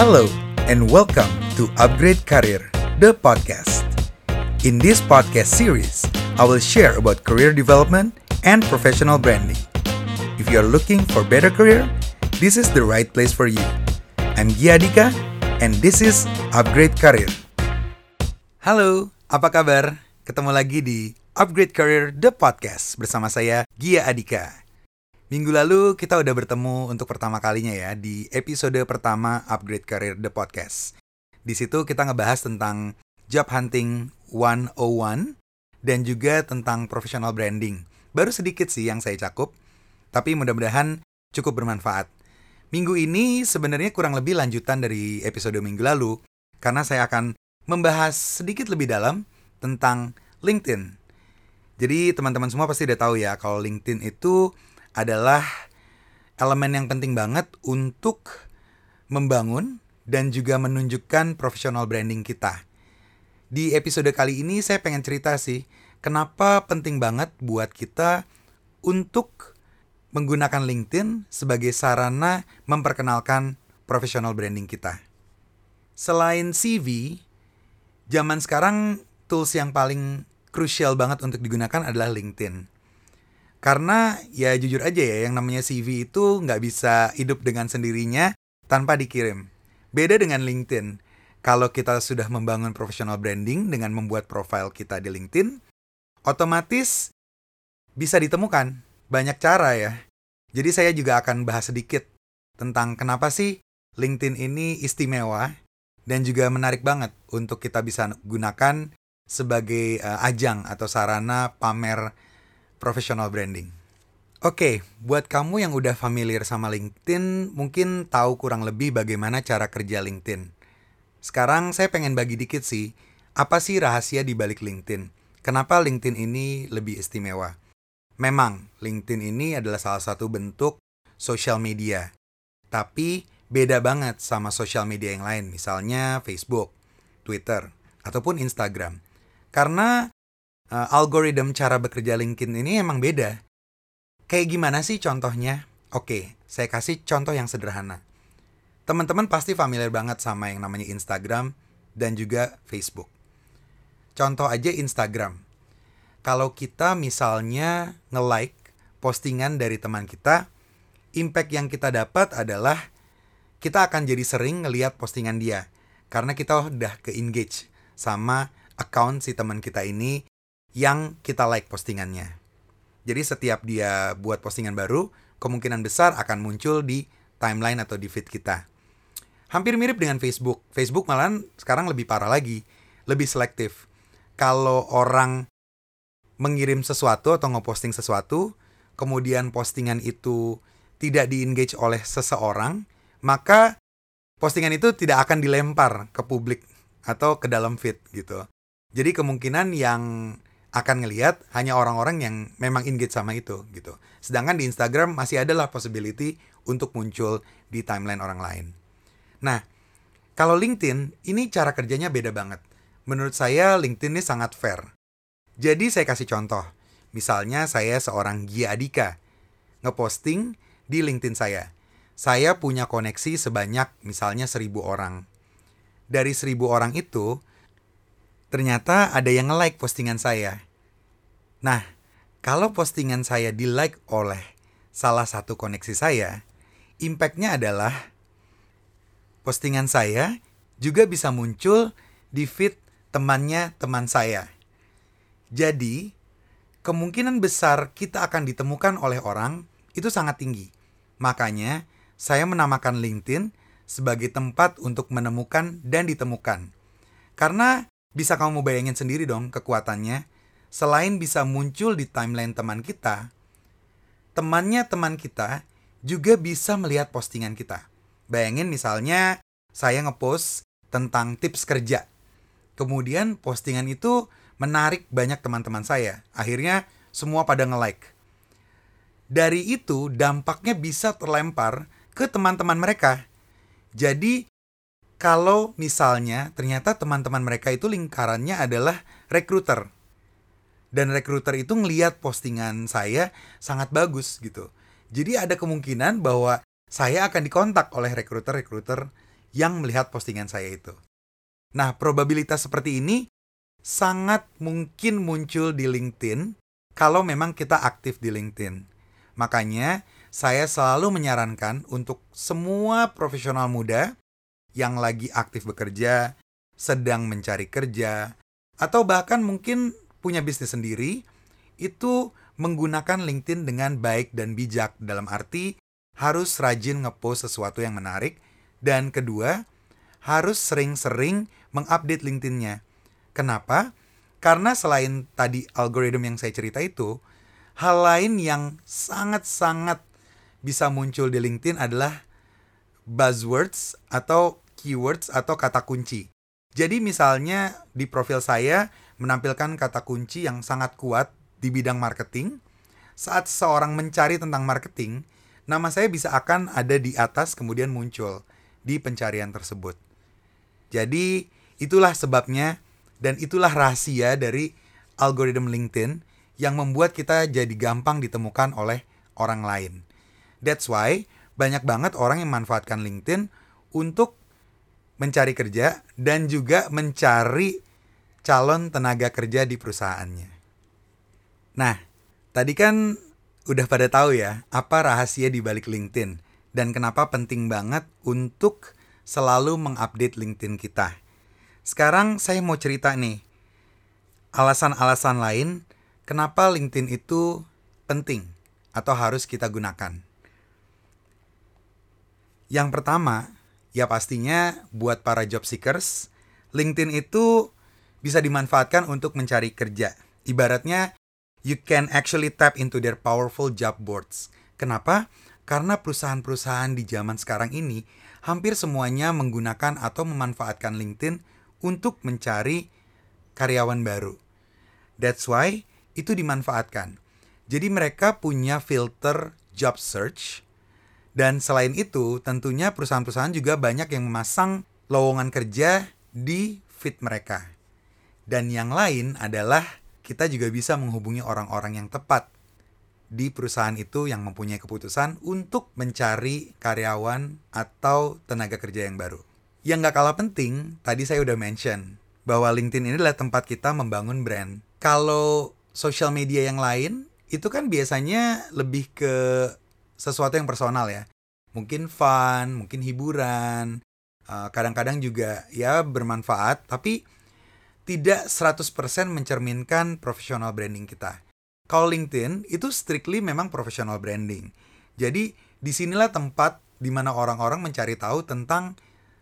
Hello and welcome to Upgrade Career, the podcast. In this podcast series, I will share about career development and professional branding. If you are looking for better career, this is the right place for you. I'm Gia Dika and this is Upgrade Career. Halo, apa kabar? Ketemu lagi di Upgrade Career The Podcast bersama saya Gia Adika. Minggu lalu kita udah bertemu untuk pertama kalinya ya di episode pertama Upgrade Career The Podcast. Di situ kita ngebahas tentang job hunting 101 dan juga tentang professional branding. Baru sedikit sih yang saya cakup, tapi mudah-mudahan cukup bermanfaat. Minggu ini sebenarnya kurang lebih lanjutan dari episode minggu lalu karena saya akan membahas sedikit lebih dalam tentang LinkedIn. Jadi teman-teman semua pasti udah tahu ya kalau LinkedIn itu adalah elemen yang penting banget untuk membangun dan juga menunjukkan professional branding kita. Di episode kali ini saya pengen cerita sih, kenapa penting banget buat kita untuk menggunakan LinkedIn sebagai sarana memperkenalkan professional branding kita. Selain CV, zaman sekarang tools yang paling krusial banget untuk digunakan adalah LinkedIn. Karena ya jujur aja ya, yang namanya CV itu nggak bisa hidup dengan sendirinya tanpa dikirim. Beda dengan LinkedIn. Kalau kita sudah membangun professional branding dengan membuat profile kita di LinkedIn, otomatis bisa ditemukan. Banyak cara ya. Jadi saya juga akan bahas sedikit tentang kenapa sih LinkedIn ini istimewa dan juga menarik banget untuk kita bisa gunakan sebagai uh, ajang atau sarana pamer professional branding. Oke, buat kamu yang udah familiar sama LinkedIn, mungkin tahu kurang lebih bagaimana cara kerja LinkedIn. Sekarang saya pengen bagi dikit sih, apa sih rahasia di balik LinkedIn? Kenapa LinkedIn ini lebih istimewa? Memang, LinkedIn ini adalah salah satu bentuk sosial media. Tapi beda banget sama sosial media yang lain, misalnya Facebook, Twitter, ataupun Instagram. Karena uh, algoritma cara bekerja LinkedIn ini emang beda. Kayak gimana sih contohnya? Oke, saya kasih contoh yang sederhana. Teman-teman pasti familiar banget sama yang namanya Instagram dan juga Facebook. Contoh aja Instagram. Kalau kita misalnya nge-like postingan dari teman kita, impact yang kita dapat adalah kita akan jadi sering ngeliat postingan dia karena kita udah ke-engage sama account si teman kita ini yang kita like postingannya. Jadi setiap dia buat postingan baru, kemungkinan besar akan muncul di timeline atau di feed kita. Hampir mirip dengan Facebook. Facebook malah sekarang lebih parah lagi, lebih selektif. Kalau orang mengirim sesuatu atau ngeposting sesuatu, kemudian postingan itu tidak di-engage oleh seseorang, maka postingan itu tidak akan dilempar ke publik atau ke dalam feed gitu. Jadi kemungkinan yang akan ngelihat hanya orang-orang yang memang engage sama itu gitu. Sedangkan di Instagram masih adalah possibility untuk muncul di timeline orang lain. Nah, kalau LinkedIn ini cara kerjanya beda banget. Menurut saya LinkedIn ini sangat fair. Jadi saya kasih contoh. Misalnya saya seorang Gia Adika ngeposting di LinkedIn saya. Saya punya koneksi sebanyak misalnya seribu orang. Dari seribu orang itu, ternyata ada yang nge-like postingan saya. Nah, kalau postingan saya di-like oleh salah satu koneksi saya, impactnya adalah postingan saya juga bisa muncul di feed temannya teman saya. Jadi, kemungkinan besar kita akan ditemukan oleh orang itu sangat tinggi. Makanya, saya menamakan LinkedIn sebagai tempat untuk menemukan dan ditemukan. Karena bisa kamu bayangin sendiri dong kekuatannya. Selain bisa muncul di timeline teman kita, temannya teman kita juga bisa melihat postingan kita. Bayangin misalnya saya ngepost tentang tips kerja. Kemudian postingan itu menarik banyak teman-teman saya. Akhirnya semua pada nge-like. Dari itu dampaknya bisa terlempar ke teman-teman mereka. Jadi kalau misalnya ternyata teman-teman mereka itu lingkarannya adalah rekruter. Dan rekruter itu ngeliat postingan saya sangat bagus gitu. Jadi ada kemungkinan bahwa saya akan dikontak oleh rekruter-rekruter yang melihat postingan saya itu. Nah, probabilitas seperti ini sangat mungkin muncul di LinkedIn kalau memang kita aktif di LinkedIn. Makanya, saya selalu menyarankan untuk semua profesional muda yang lagi aktif bekerja, sedang mencari kerja, atau bahkan mungkin punya bisnis sendiri, itu menggunakan LinkedIn dengan baik dan bijak dalam arti harus rajin ngepost sesuatu yang menarik dan kedua harus sering-sering mengupdate LinkedIn-nya. Kenapa? Karena selain tadi algoritma yang saya cerita itu, hal lain yang sangat-sangat bisa muncul di LinkedIn adalah buzzwords atau keywords atau kata kunci. Jadi misalnya di profil saya menampilkan kata kunci yang sangat kuat di bidang marketing. Saat seseorang mencari tentang marketing, nama saya bisa akan ada di atas kemudian muncul di pencarian tersebut. Jadi itulah sebabnya dan itulah rahasia dari algoritma LinkedIn yang membuat kita jadi gampang ditemukan oleh orang lain. That's why banyak banget orang yang manfaatkan LinkedIn untuk mencari kerja dan juga mencari calon tenaga kerja di perusahaannya. Nah, tadi kan udah pada tahu ya apa rahasia di balik LinkedIn dan kenapa penting banget untuk selalu mengupdate LinkedIn kita. Sekarang saya mau cerita nih alasan-alasan lain kenapa LinkedIn itu penting atau harus kita gunakan. Yang pertama, ya pastinya buat para job seekers, LinkedIn itu bisa dimanfaatkan untuk mencari kerja. Ibaratnya, you can actually tap into their powerful job boards. Kenapa? Karena perusahaan-perusahaan di zaman sekarang ini hampir semuanya menggunakan atau memanfaatkan LinkedIn untuk mencari karyawan baru. That's why itu dimanfaatkan. Jadi mereka punya filter job search dan selain itu, tentunya perusahaan-perusahaan juga banyak yang memasang lowongan kerja di feed mereka. Dan yang lain adalah kita juga bisa menghubungi orang-orang yang tepat di perusahaan itu yang mempunyai keputusan untuk mencari karyawan atau tenaga kerja yang baru. Yang nggak kalah penting, tadi saya udah mention bahwa LinkedIn ini adalah tempat kita membangun brand. Kalau social media yang lain, itu kan biasanya lebih ke sesuatu yang personal ya. Mungkin fun, mungkin hiburan, eh, kadang-kadang juga ya bermanfaat, tapi tidak 100% mencerminkan profesional branding kita. Kalau LinkedIn itu strictly memang profesional branding. Jadi di sinilah tempat di mana orang-orang mencari tahu tentang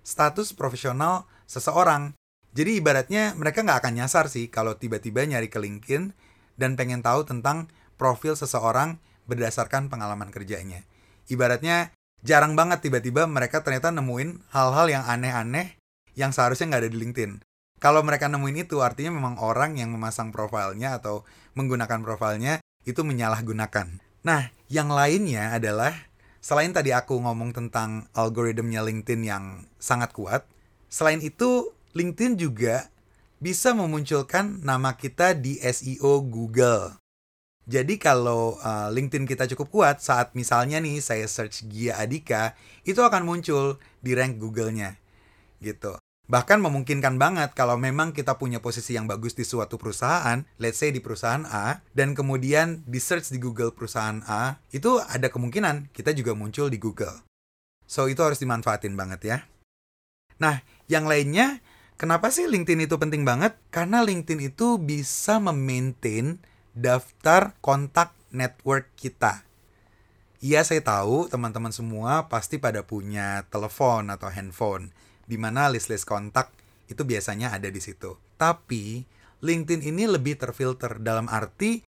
status profesional seseorang. Jadi ibaratnya mereka nggak akan nyasar sih kalau tiba-tiba nyari ke LinkedIn dan pengen tahu tentang profil seseorang berdasarkan pengalaman kerjanya. Ibaratnya jarang banget tiba-tiba mereka ternyata nemuin hal-hal yang aneh-aneh yang seharusnya nggak ada di LinkedIn. Kalau mereka nemuin itu artinya memang orang yang memasang profilnya atau menggunakan profilnya itu menyalahgunakan. Nah, yang lainnya adalah selain tadi aku ngomong tentang algoritmnya LinkedIn yang sangat kuat, selain itu LinkedIn juga bisa memunculkan nama kita di SEO Google. Jadi kalau uh, LinkedIn kita cukup kuat saat misalnya nih saya search Gia Adika, itu akan muncul di rank Google-nya. Gitu. Bahkan memungkinkan banget kalau memang kita punya posisi yang bagus di suatu perusahaan, let's say di perusahaan A, dan kemudian di search di Google perusahaan A, itu ada kemungkinan kita juga muncul di Google. So itu harus dimanfaatin banget ya. Nah, yang lainnya, kenapa sih LinkedIn itu penting banget? Karena LinkedIn itu bisa memaintain daftar kontak network kita. Iya, saya tahu teman-teman semua pasti pada punya telepon atau handphone, di mana list-list kontak itu biasanya ada di situ. Tapi, LinkedIn ini lebih terfilter dalam arti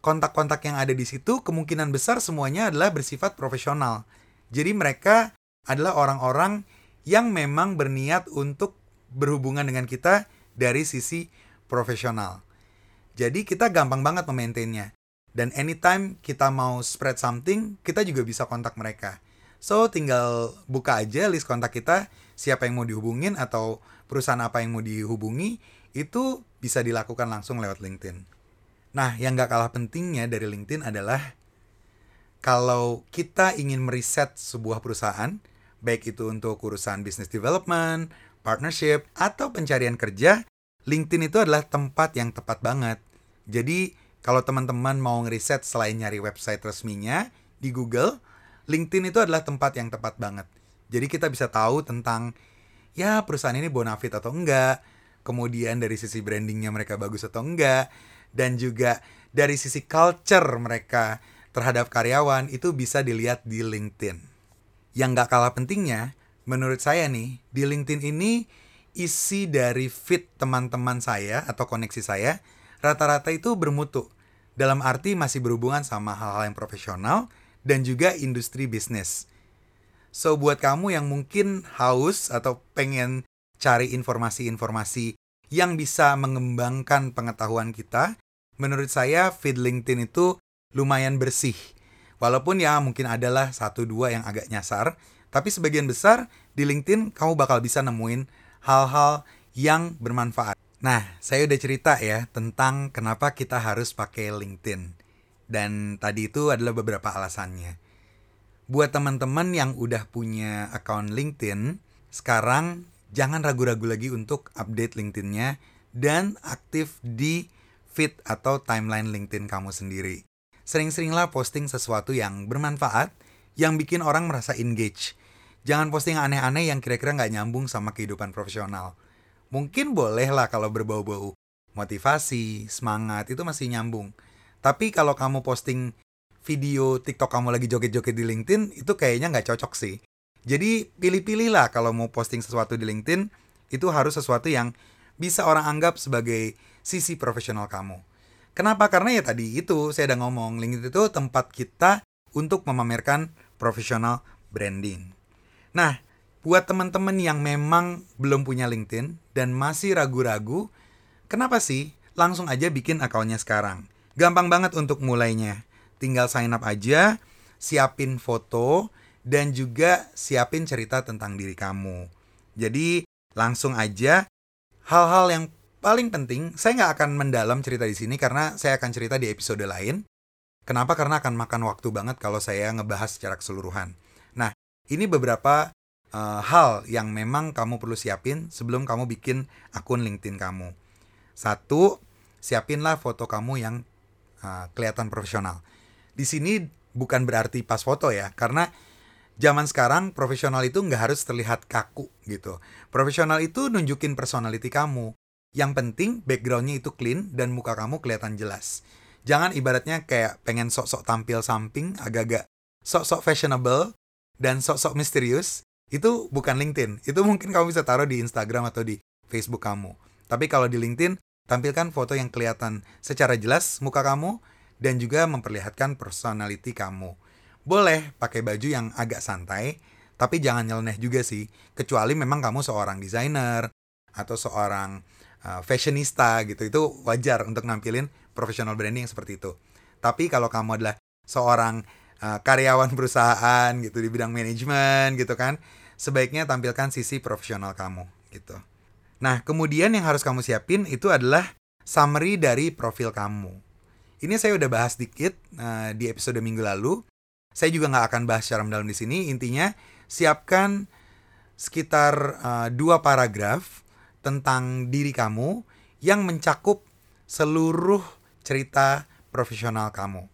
kontak-kontak yang ada di situ kemungkinan besar semuanya adalah bersifat profesional. Jadi mereka adalah orang-orang yang memang berniat untuk berhubungan dengan kita dari sisi profesional. Jadi kita gampang banget memaintainnya. Dan anytime kita mau spread something, kita juga bisa kontak mereka. So, tinggal buka aja list kontak kita, siapa yang mau dihubungin atau perusahaan apa yang mau dihubungi, itu bisa dilakukan langsung lewat LinkedIn. Nah, yang gak kalah pentingnya dari LinkedIn adalah kalau kita ingin meriset sebuah perusahaan, baik itu untuk urusan business development, partnership, atau pencarian kerja, LinkedIn itu adalah tempat yang tepat banget. Jadi, kalau teman-teman mau ngeriset selain nyari website resminya di Google, LinkedIn itu adalah tempat yang tepat banget. Jadi kita bisa tahu tentang ya perusahaan ini bonafit atau enggak, kemudian dari sisi brandingnya mereka bagus atau enggak, dan juga dari sisi culture mereka terhadap karyawan itu bisa dilihat di LinkedIn. Yang nggak kalah pentingnya, menurut saya nih, di LinkedIn ini isi dari feed teman-teman saya atau koneksi saya rata-rata itu bermutu. Dalam arti masih berhubungan sama hal-hal yang profesional dan juga industri bisnis. So buat kamu yang mungkin haus atau pengen cari informasi-informasi yang bisa mengembangkan pengetahuan kita, menurut saya feed LinkedIn itu lumayan bersih. Walaupun ya mungkin adalah satu dua yang agak nyasar, tapi sebagian besar di LinkedIn kamu bakal bisa nemuin hal-hal yang bermanfaat. Nah, saya udah cerita ya tentang kenapa kita harus pakai LinkedIn. Dan tadi itu adalah beberapa alasannya. Buat teman-teman yang udah punya account LinkedIn, sekarang jangan ragu-ragu lagi untuk update LinkedIn-nya dan aktif di feed atau timeline LinkedIn kamu sendiri. Sering-seringlah posting sesuatu yang bermanfaat, yang bikin orang merasa engage. Jangan posting aneh-aneh yang kira-kira nggak nyambung sama kehidupan profesional. Mungkin boleh lah kalau berbau-bau motivasi, semangat, itu masih nyambung. Tapi kalau kamu posting video TikTok kamu lagi joget-joget di LinkedIn, itu kayaknya nggak cocok sih. Jadi pilih-pilih lah kalau mau posting sesuatu di LinkedIn, itu harus sesuatu yang bisa orang anggap sebagai sisi profesional kamu. Kenapa? Karena ya tadi itu saya udah ngomong, LinkedIn itu tempat kita untuk memamerkan profesional branding. Nah, buat teman-teman yang memang belum punya LinkedIn dan masih ragu-ragu, kenapa sih langsung aja bikin akunnya sekarang? Gampang banget untuk mulainya. Tinggal sign up aja, siapin foto, dan juga siapin cerita tentang diri kamu. Jadi langsung aja hal-hal yang paling penting, saya nggak akan mendalam cerita di sini karena saya akan cerita di episode lain. Kenapa? Karena akan makan waktu banget kalau saya ngebahas secara keseluruhan. Ini beberapa uh, hal yang memang kamu perlu siapin sebelum kamu bikin akun LinkedIn kamu. Satu, siapinlah foto kamu yang uh, kelihatan profesional. Di sini bukan berarti pas foto ya, karena zaman sekarang profesional itu nggak harus terlihat kaku gitu. Profesional itu nunjukin personality kamu. Yang penting backgroundnya itu clean dan muka kamu kelihatan jelas. Jangan ibaratnya kayak pengen sok-sok tampil samping, agak-agak sok-sok fashionable dan sok-sok misterius. Itu bukan LinkedIn. Itu mungkin kamu bisa taruh di Instagram atau di Facebook kamu. Tapi kalau di LinkedIn, tampilkan foto yang kelihatan secara jelas muka kamu dan juga memperlihatkan personality kamu. Boleh pakai baju yang agak santai, tapi jangan nyeleneh juga sih. Kecuali memang kamu seorang desainer atau seorang uh, fashionista gitu itu wajar untuk nampilin professional branding seperti itu tapi kalau kamu adalah seorang uh, karyawan perusahaan gitu di bidang manajemen gitu kan sebaiknya tampilkan sisi profesional kamu gitu. Nah kemudian yang harus kamu siapin itu adalah summary dari profil kamu. Ini saya udah bahas dikit uh, di episode minggu lalu. Saya juga nggak akan bahas secara mendalam di sini. Intinya siapkan sekitar uh, dua paragraf tentang diri kamu yang mencakup seluruh cerita profesional kamu.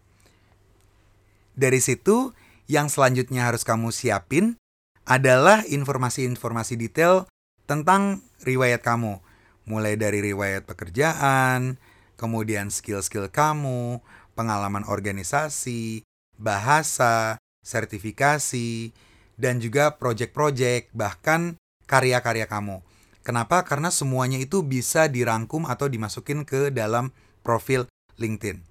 Dari situ, yang selanjutnya harus kamu siapin adalah informasi-informasi detail tentang riwayat kamu, mulai dari riwayat pekerjaan, kemudian skill-skill kamu, pengalaman organisasi, bahasa, sertifikasi, dan juga project-project, bahkan karya-karya kamu. Kenapa? Karena semuanya itu bisa dirangkum atau dimasukin ke dalam profil LinkedIn.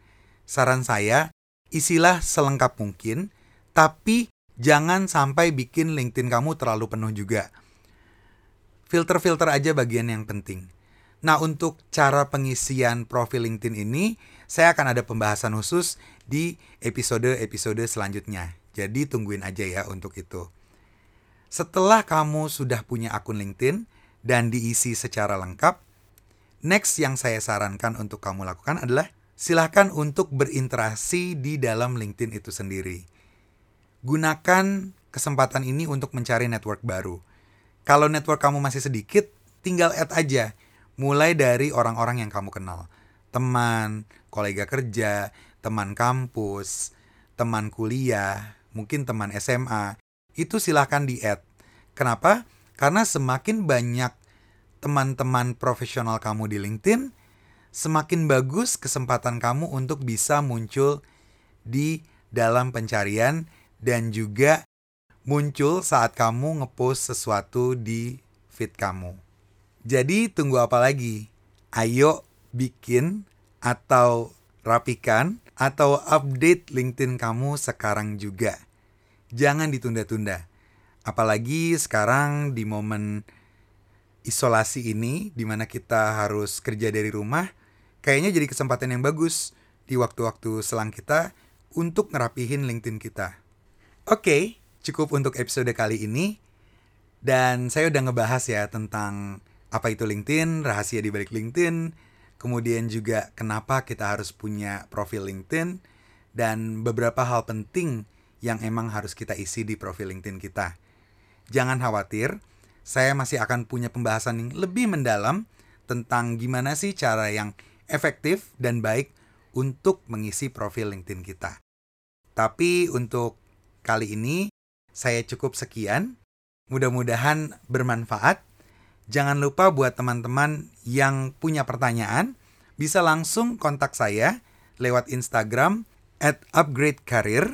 Saran saya, isilah selengkap mungkin, tapi jangan sampai bikin LinkedIn kamu terlalu penuh juga. Filter-filter aja bagian yang penting. Nah, untuk cara pengisian profil LinkedIn ini, saya akan ada pembahasan khusus di episode-episode selanjutnya. Jadi tungguin aja ya untuk itu. Setelah kamu sudah punya akun LinkedIn, dan diisi secara lengkap, next yang saya sarankan untuk kamu lakukan adalah silahkan untuk berinteraksi di dalam LinkedIn itu sendiri. Gunakan kesempatan ini untuk mencari network baru. Kalau network kamu masih sedikit, tinggal add aja. Mulai dari orang-orang yang kamu kenal. Teman, kolega kerja, teman kampus, teman kuliah, mungkin teman SMA. Itu silahkan di-add. Kenapa? Karena semakin banyak teman-teman profesional kamu di LinkedIn, semakin bagus kesempatan kamu untuk bisa muncul di dalam pencarian dan juga muncul saat kamu ngepost sesuatu di feed kamu. Jadi tunggu apa lagi? Ayo bikin atau rapikan atau update LinkedIn kamu sekarang juga. Jangan ditunda-tunda. Apalagi sekarang di momen isolasi ini di mana kita harus kerja dari rumah, kayaknya jadi kesempatan yang bagus di waktu-waktu selang kita untuk ngerapihin LinkedIn kita. Oke, cukup untuk episode kali ini. Dan saya udah ngebahas ya tentang apa itu LinkedIn, rahasia di balik LinkedIn, kemudian juga kenapa kita harus punya profil LinkedIn, dan beberapa hal penting yang emang harus kita isi di profil LinkedIn kita. Jangan khawatir, saya masih akan punya pembahasan yang lebih mendalam tentang gimana sih cara yang efektif dan baik untuk mengisi profil LinkedIn kita. Tapi untuk kali ini saya cukup sekian. Mudah-mudahan bermanfaat. Jangan lupa buat teman-teman yang punya pertanyaan bisa langsung kontak saya lewat Instagram at upgrade career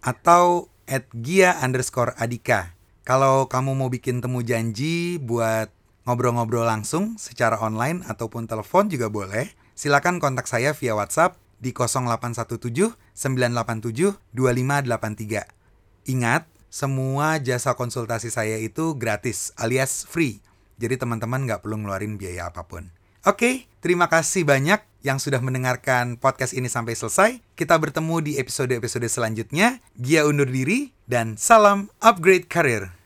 atau at gia underscore adika. Kalau kamu mau bikin temu janji buat ngobrol-ngobrol langsung secara online ataupun telepon juga boleh, silakan kontak saya via WhatsApp di 0817 987 2583. Ingat, semua jasa konsultasi saya itu gratis alias free. Jadi teman-teman nggak perlu ngeluarin biaya apa pun. Oke, terima kasih banyak yang sudah mendengarkan podcast ini sampai selesai. Kita bertemu di episode-episode selanjutnya. Gia undur diri dan salam upgrade karir.